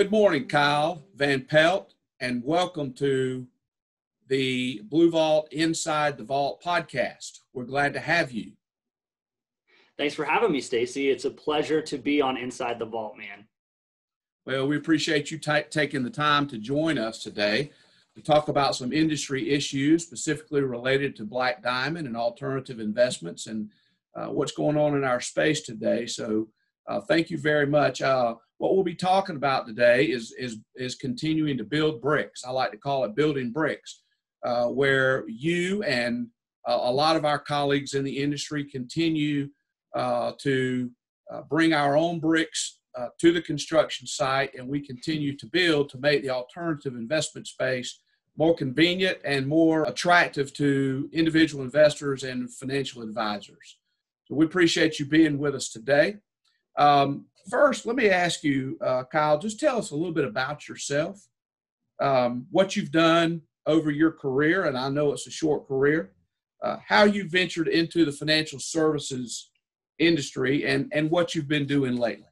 good morning, Kyle Van Pelt, and welcome to the Blue Vault Inside the Vault podcast. We're glad to have you. Thanks for having me, Stacy. It's a pleasure to be on Inside the Vault, man. Well, we appreciate you t- taking the time to join us today to talk about some industry issues specifically related to Black Diamond and alternative investments and uh, what's going on in our space today. So, uh, thank you very much. Uh, what we'll be talking about today is is is continuing to build bricks. I like to call it building bricks, uh, where you and uh, a lot of our colleagues in the industry continue uh, to uh, bring our own bricks to the construction site, and we continue to build to make the alternative investment space more convenient and more attractive to individual investors and financial advisors. So we appreciate you being with us today. Um, first, let me ask you, uh, Kyle, just tell us a little bit about yourself, um, what you've done over your career, and I know it's a short career, uh, how you ventured into the financial services industry, and, and what you've been doing lately.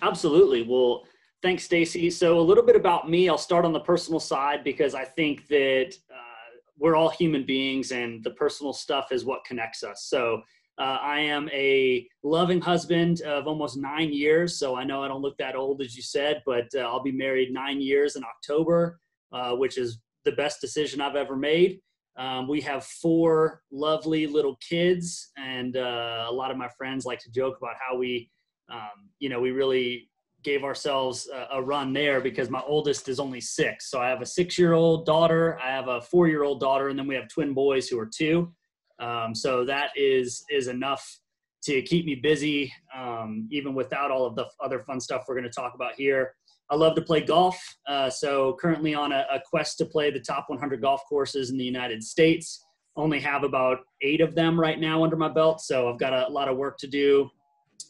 Absolutely. Well, thanks, Stacy. So, a little bit about me. I'll start on the personal side because I think that uh, we're all human beings, and the personal stuff is what connects us. So, uh, I am a loving husband of almost nine years, so I know I don't look that old as you said, but uh, I'll be married nine years in October, uh, which is the best decision I've ever made. Um, we have four lovely little kids, and uh, a lot of my friends like to joke about how we, um, you know, we really gave ourselves a, a run there because my oldest is only six. So I have a six-year-old daughter, I have a four-year-old daughter, and then we have twin boys who are two. Um, so that is is enough to keep me busy, um, even without all of the other fun stuff we're going to talk about here. I love to play golf. Uh, so currently on a, a, quest to play the top 100 golf courses in the United States. Only have about eight of them right now under my belt. So I've got a lot of work to do.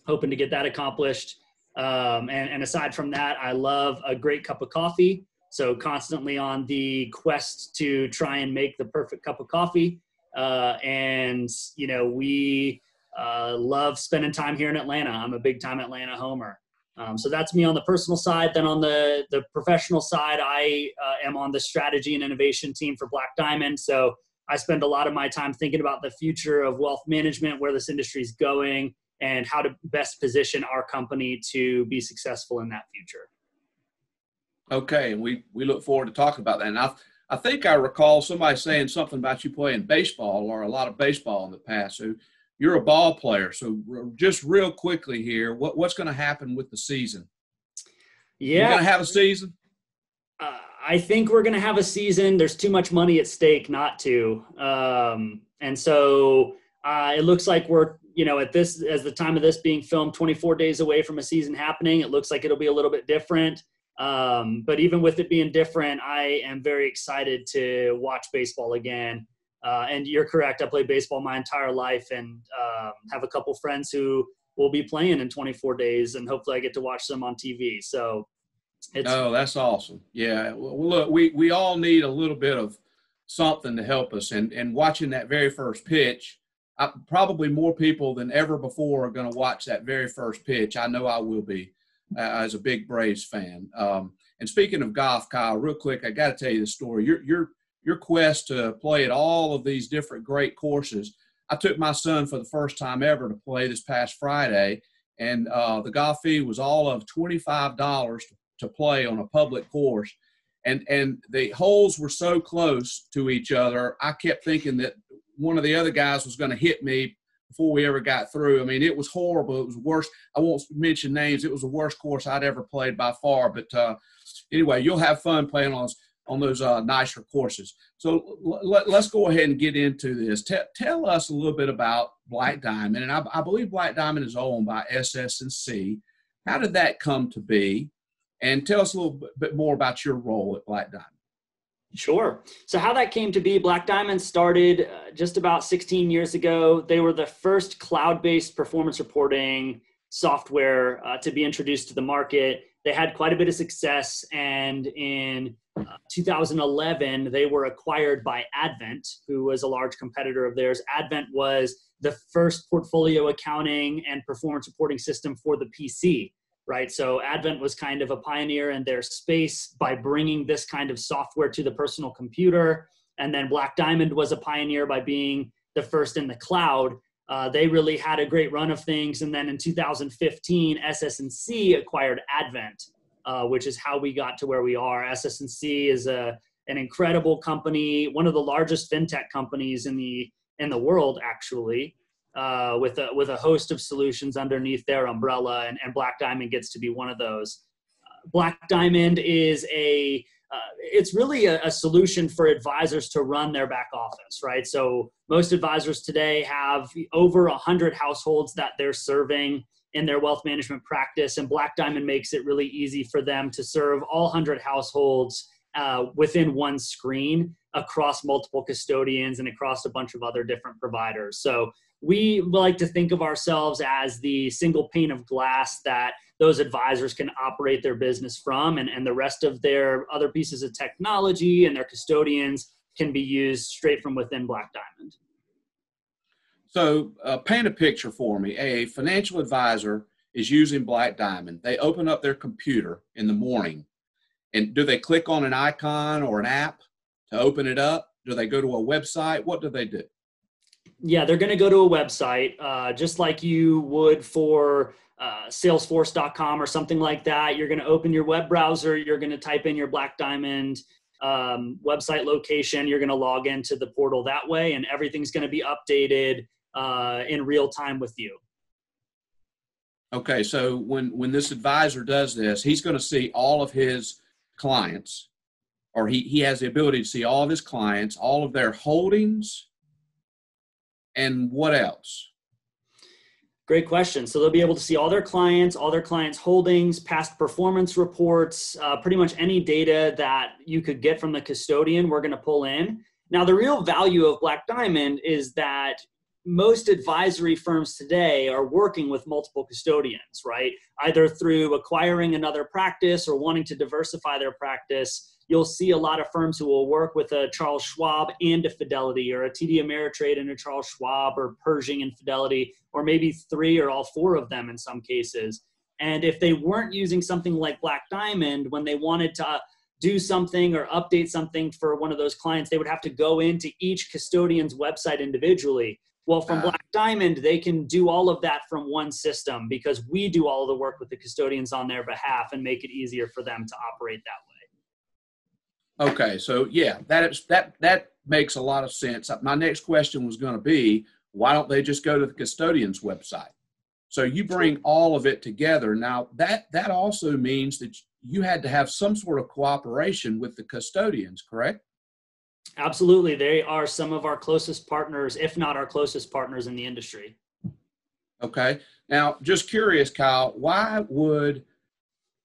Hoping to get that accomplished. Um, and, and aside from that, I love a great cup of coffee. So constantly on the quest to try and make the perfect cup of coffee. Uh, and you know we uh, love spending time here in Atlanta. I'm a big time Atlanta homer. Um, so that's me on the personal side. Then on the the professional side, I uh, am on the strategy and innovation team for Black Diamond. So I spend a lot of my time thinking about the future of wealth management, where this industry is going, and how to best position our company to be successful in that future. Okay, and we we look forward to talking about that. And I I think I recall somebody saying something about you playing baseball or a lot of baseball in the past. So you're a ball player. So just real quickly here, what, what's going to happen with the season? Yeah, you're going to have a season. Uh, I think we're going to have a season. There's too much money at stake not to, um, and so uh, it looks like we're you know at this as the time of this being filmed 24 days away from a season happening. It looks like it'll be a little bit different. Um, but even with it being different, I am very excited to watch baseball again. Uh, and you're correct. I played baseball my entire life and um, have a couple friends who will be playing in 24 days, and hopefully I get to watch them on TV. So, it's oh, that's awesome. Yeah. Well, look, we we all need a little bit of something to help us, and and watching that very first pitch. I, probably more people than ever before are going to watch that very first pitch. I know I will be as a big Braves fan. Um, and speaking of golf, Kyle, real quick, I got to tell you the story. Your your your quest to play at all of these different great courses. I took my son for the first time ever to play this past Friday, and uh, the golf fee was all of twenty five dollars to play on a public course. And and the holes were so close to each other, I kept thinking that one of the other guys was going to hit me before we ever got through. I mean, it was horrible. It was worse. I won't mention names. It was the worst course I'd ever played by far. But uh, anyway, you'll have fun playing on on those uh, nicer courses. So let, us go ahead and get into this. T- tell us a little bit about Black Diamond, and I, I believe Black Diamond is owned by SS&C. How did that come to be? And tell us a little bit more about your role at Black Diamond. Sure. So, how that came to be, Black Diamond started uh, just about 16 years ago. They were the first cloud based performance reporting software uh, to be introduced to the market. They had quite a bit of success, and in uh, 2011, they were acquired by Advent, who was a large competitor of theirs. Advent was the first portfolio accounting and performance reporting system for the PC. Right? So Advent was kind of a pioneer in their space by bringing this kind of software to the personal computer. And then Black Diamond was a pioneer by being the first in the cloud. Uh, they really had a great run of things. And then in 2015, SS&C acquired Advent, uh, which is how we got to where we are. SS&C is a, an incredible company, one of the largest fintech companies in the in the world, actually uh, with a with a host of solutions underneath their umbrella, and, and Black Diamond gets to be one of those. Uh, Black Diamond is a uh, it's really a, a, solution for advisors to run their back office, right? So most advisors today have over hundred households that they're serving in their wealth management practice, and Black Diamond makes it really easy for them to serve all hundred households uh, within one screen across multiple custodians and across a bunch of other different providers. So we like to think of ourselves as the single pane of glass that those advisors can operate their business from and, and the rest of their other pieces of technology and their custodians can be used straight from within black diamond. So uh, paint a picture for me. A financial advisor is using black diamond. They open up their computer in the morning. And do they click on an icon or an app to open it up? Do they go to a website? What do they do yeah, they're going to go to a website, uh, just like you would for uh, Salesforce.com or something like that. You're going to open your web browser. You're going to type in your Black Diamond um, website location. You're going to log into the portal that way, and everything's going to be updated uh, in real time with you. Okay, so when when this advisor does this, he's going to see all of his clients, or he he has the ability to see all of his clients, all of their holdings and what else? Great question. So they'll be able to see all their clients, all their clients' holdings, past performance reports, uh, pretty much any data that you could get from the custodian, we're going to pull in. Now, the real value of Black Diamond is that most advisory firms today are working with multiple custodians, right? Either through acquiring another practice or wanting to diversify their practice you'll see a lot of firms who will work with a Charles Schwab and a Fidelity, or a TD Ameritrade and a Charles Schwab, or Pershing and Fidelity, or maybe three or all four of them in some cases. And if they weren't using something like Black Diamond when they wanted to do something or update something for one of those clients, they would have to go into each custodian's website individually. Well, from ah. Black Diamond, they can do all of that from one system because we do all the work with the custodians on their behalf and make it easier for them to operate that way. Okay, so yeah, that is that that makes a lot of sense. My next question was going to be, why don't they just go to the custodian's website? So you bring all of it together. Now that that also means that you had to have some sort of cooperation with the custodians, correct? Absolutely, they are some of our closest partners, if not our closest partners in the industry. Okay. Now, just curious, Kyle, why would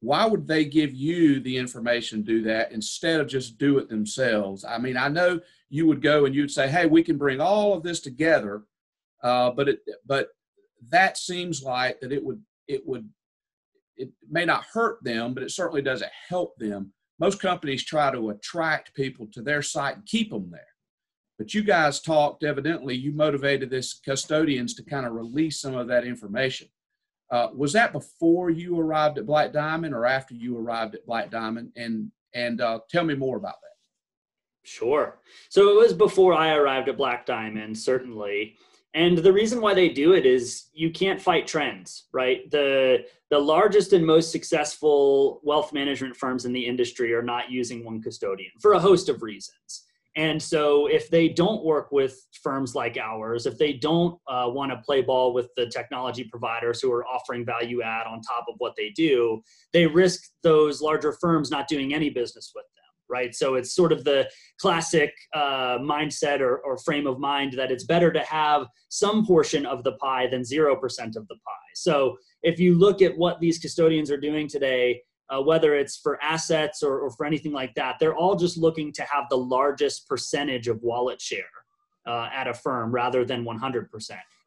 why would they give you the information to do that instead of just do it themselves? I mean, I know you would go and you'd say, "Hey, we can bring all of this together," uh, but it, but that seems like that it would it would it may not hurt them, but it certainly doesn't help them. Most companies try to attract people to their site and keep them there. But you guys talked, evidently, you motivated this custodians to kind of release some of that information. Uh, was that before you arrived at Black Diamond or after you arrived at Black Diamond? And and uh, tell me more about that. Sure. So it was before I arrived at Black Diamond, certainly. And the reason why they do it is you can't fight trends, right? The the largest and most successful wealth management firms in the industry are not using one custodian for a host of reasons. And so, if they don't work with firms like ours, if they don't uh, want to play ball with the technology providers who are offering value add on top of what they do, they risk those larger firms not doing any business with them, right? So, it's sort of the classic uh, mindset or, or frame of mind that it's better to have some portion of the pie than 0% of the pie. So, if you look at what these custodians are doing today, uh, whether it's for assets or, or, for anything like that, they're all just looking to have the largest percentage of wallet share uh, at a firm rather than 100%.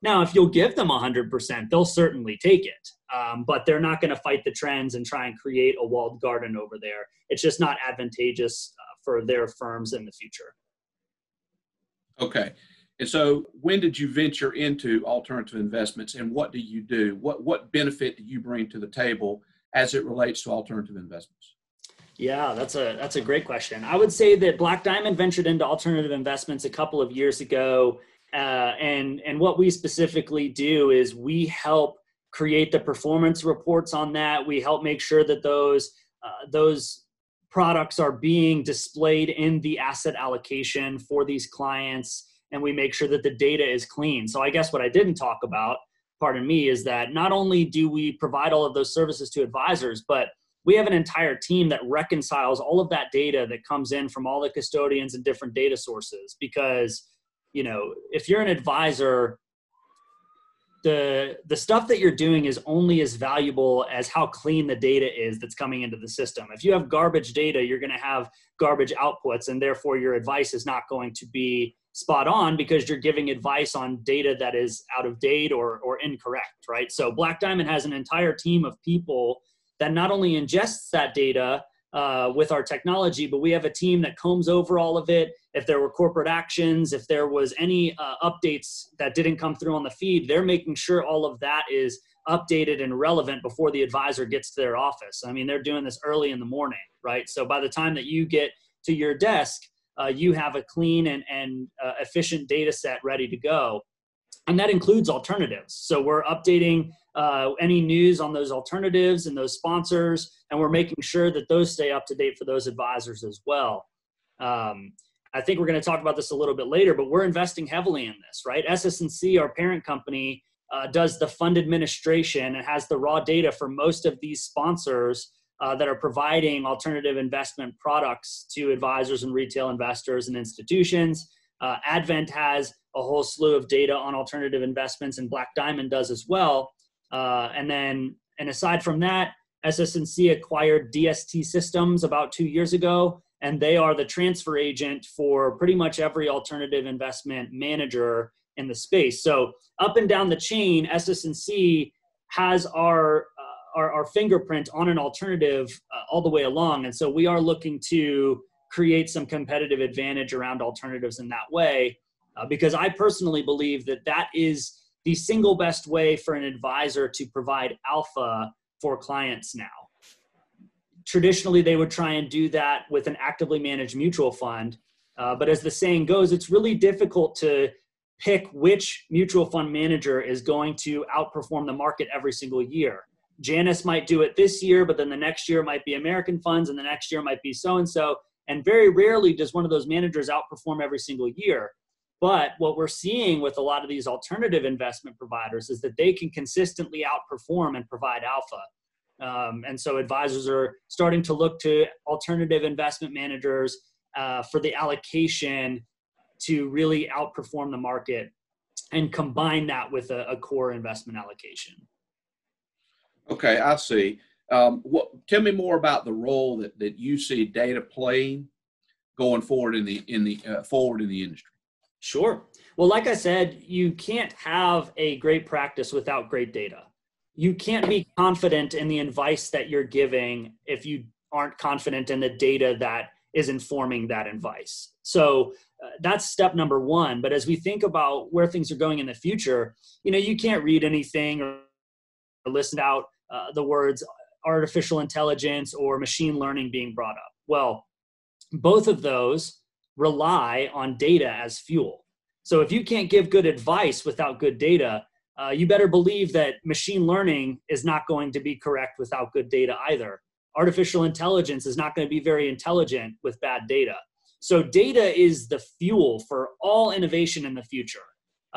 Now, if you'll give them 100%, they'll certainly take it, um, but they're not going to fight the trends and try and create a walled garden over there. It's just not advantageous uh, for their firms in the future. Okay. And so, when did you venture into alternative investments, and what do you do? What what benefit do you bring to the table as it relates to alternative investments? Yeah, that's a that's a great question. I would say that Black Diamond ventured into alternative investments a couple of years ago, uh, and and what we specifically do is we help create the performance reports on that. We help make sure that those uh, those products are being displayed in the asset allocation for these clients and we make sure that the data is clean. So I guess what I didn't talk about, pardon me, is that not only do we provide all of those services to advisors, but we have an entire team that reconciles all of that data that comes in from all the custodians and different data sources because you know if you're an advisor the the stuff that you're doing is only as valuable as how clean the data is that's coming into the system. If you have garbage data, you're going to have garbage outputs and therefore your advice is not going to be spot on because you're giving advice on data that is out of date or or incorrect, right? So Black Diamond has an entire team of people that not only ingests that data uh, with our technology, but we have a team that combs over all of it. If there were corporate actions, if there was any uh, updates that didn't come through on the feed, they're making sure all of that is updated and relevant before the advisor gets to their office. I mean, they're doing this early in the morning, right? So by the time that you get to your desk, uh, you have a clean and, and uh, efficient data set ready to go. And that includes alternatives. So we're updating uh, any news on those alternatives and those sponsors, and we're making sure that those stay up to date for those advisors as well. Um, I think we're going to talk about this a little bit later, but we're investing heavily in this, right? SS&C, our parent company, uh, does the fund administration and has the raw data for most of these sponsors uh, that are providing alternative investment products to advisors and retail investors and institutions. Uh, Advent has a whole slew of data on alternative investments, and Black Diamond does as well. Uh, and then, and aside from that, SS&C acquired DST Systems about two years ago, and they are the transfer agent for pretty much every alternative investment manager in the space. So up and down the chain, SS&C has our our, our, fingerprint on an alternative uh, all the way along, and so we are looking to create some competitive advantage around alternatives in that way, uh, because I personally believe that that is the single best way for an advisor to provide alpha for clients now. Traditionally, they would try and do that with an actively managed mutual fund. Uh, but as the saying goes, it's really difficult to pick which mutual fund manager is going to outperform the market every single year. Janus might do it this year, but then the next year might be American funds, and the next year might be so and so. And very rarely does one of those managers outperform every single year. But what we're seeing with a lot of these alternative investment providers is that they can consistently outperform and provide alpha. Um, and so advisors are starting to look to alternative investment managers uh, for the allocation to really outperform the market and combine that with a, a core investment allocation. Okay, I see. Um, what, tell me more about the role that, that you see data playing going forward in the in the uh, forward in the industry. Sure. Well, like I said, you can't have a great practice without great data. You can't be confident in the advice that you're giving if you aren't confident in the data that is informing that advice. So uh, that's step number one. But as we think about where things are going in the future, you know, you can't read anything or, or listen out uh, the words artificial intelligence or machine learning being brought up. Well, both of those rely on data as fuel. So if you can't give good advice without good data, uh, you better believe that machine learning is not going to be correct without good data either. Artificial intelligence is not going to be very intelligent with bad data. So data is the fuel for all innovation in the future.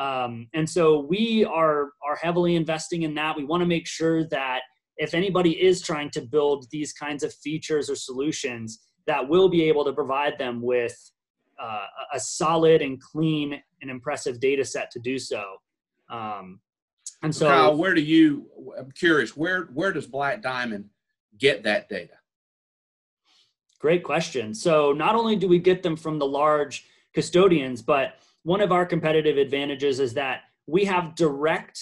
Um, and so we are are heavily investing in that. We want to make sure that if anybody is trying to build these kinds of features or solutions, that we'll be able to provide them with uh, a solid and clean and impressive data set to do so. Um, and so, Kyle, where do you? I'm curious. Where where does Black Diamond get that data? Great question. So not only do we get them from the large custodians, but one of our competitive advantages is that we have direct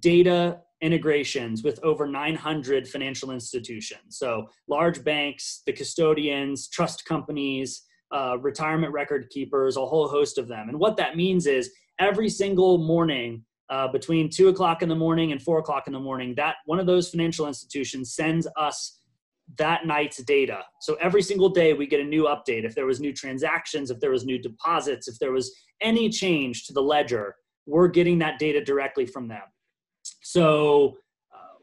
data integrations with over 900 financial institutions. So large banks, the custodians, trust companies, uh, retirement record keepers, a whole host of them. And what that means is every single morning, uh, between two o'clock in the morning and four o'clock in the morning, that one of those financial institutions sends us that night's data. So every single day we get a new update. If there was new transactions, if there was new deposits, if there was any change to the ledger, we're getting that data directly from them. So uh,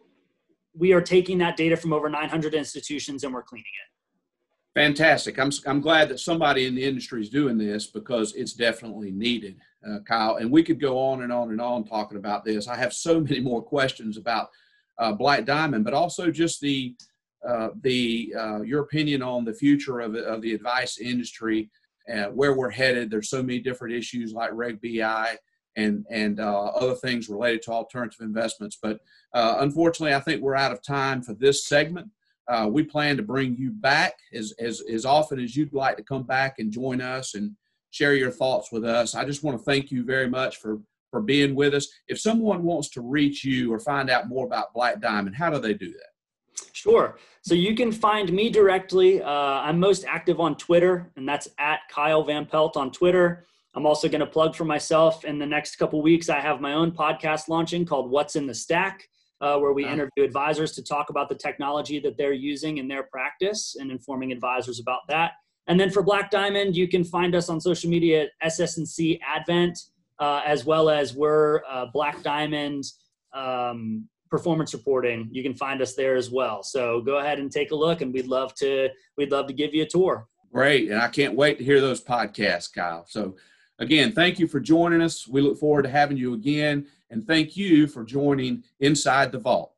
we are taking that data from over 900 institutions and we're cleaning it. Fantastic. I'm, I'm glad that somebody in the industry is doing this because it's definitely needed, uh, Kyle. And we could go on and on and on talking about this. I have so many more questions about uh, Black Diamond, but also just the uh, the uh, your opinion on the future of, of the advice industry, uh, where we're headed. There's so many different issues like Reg BI and and uh, other things related to alternative investments. But unfortunately, I think we're out of time for this segment. Uh, we plan to bring you back as, as, as often as you'd like to come back and join us and share your thoughts with us. I just want to thank you very much for, for being with us. If someone wants to reach you or find out more about Black Diamond, how do they do that? Sure. So you can find me directly. Uh, I'm most active on Twitter, and that's at Kyle Van Pelt on Twitter. I'm also going to plug for myself in the next couple weeks. I have my own podcast launching called What's in the Stack uh, where we interview advisors to talk about the technology that they're using in their practice and informing advisors about that. And then for Black Diamond, you can find us on social media at SS&C Advent, uh, as well as we're uh, Black Diamond um, performance reporting. You can find us there as well. So go ahead and take a look, and we'd love to we'd love to give you a tour. Great, and I can't wait to hear those podcasts, Kyle. So again, thank you for joining us. We look forward to having you again. And thank you for joining Inside the Vault.